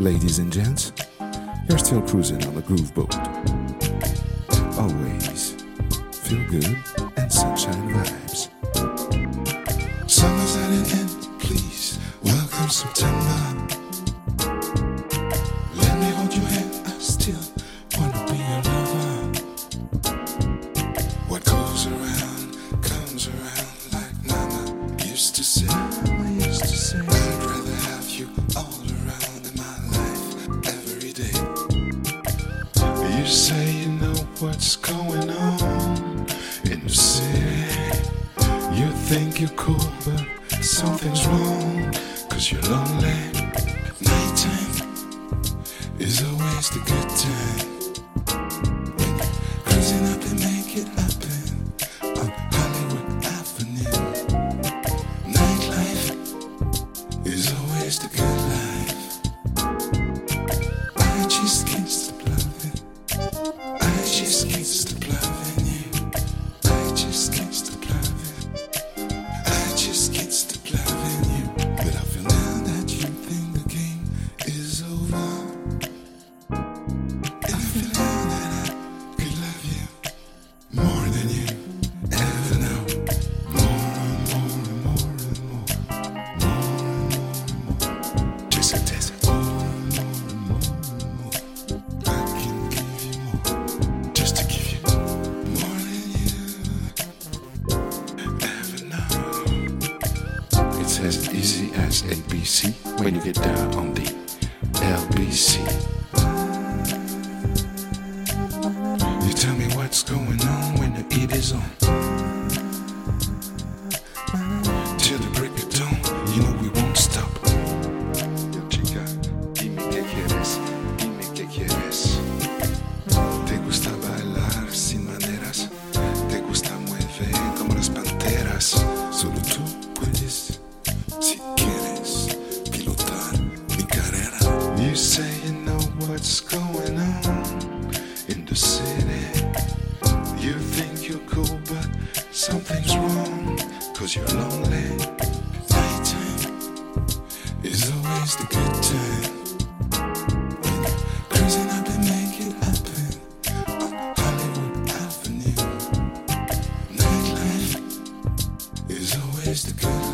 Ladies and gents, you're still cruising on the groove boat. Always feel good and sunshine vibes. Summer's at an end, please. Welcome September. You say you know what's going on in the city. You think you're cool, but something's wrong. Cause you're lonely. Nighttime is always the good time. As easy as ABC when you get down on the LBC. You tell me what's going on when the heat is on. what's going on in the city. You think you're cool, but something's wrong, cause you're lonely. Nighttime is always the good time. Cruising up and making happen on Hollywood Avenue. Nightlife is always the good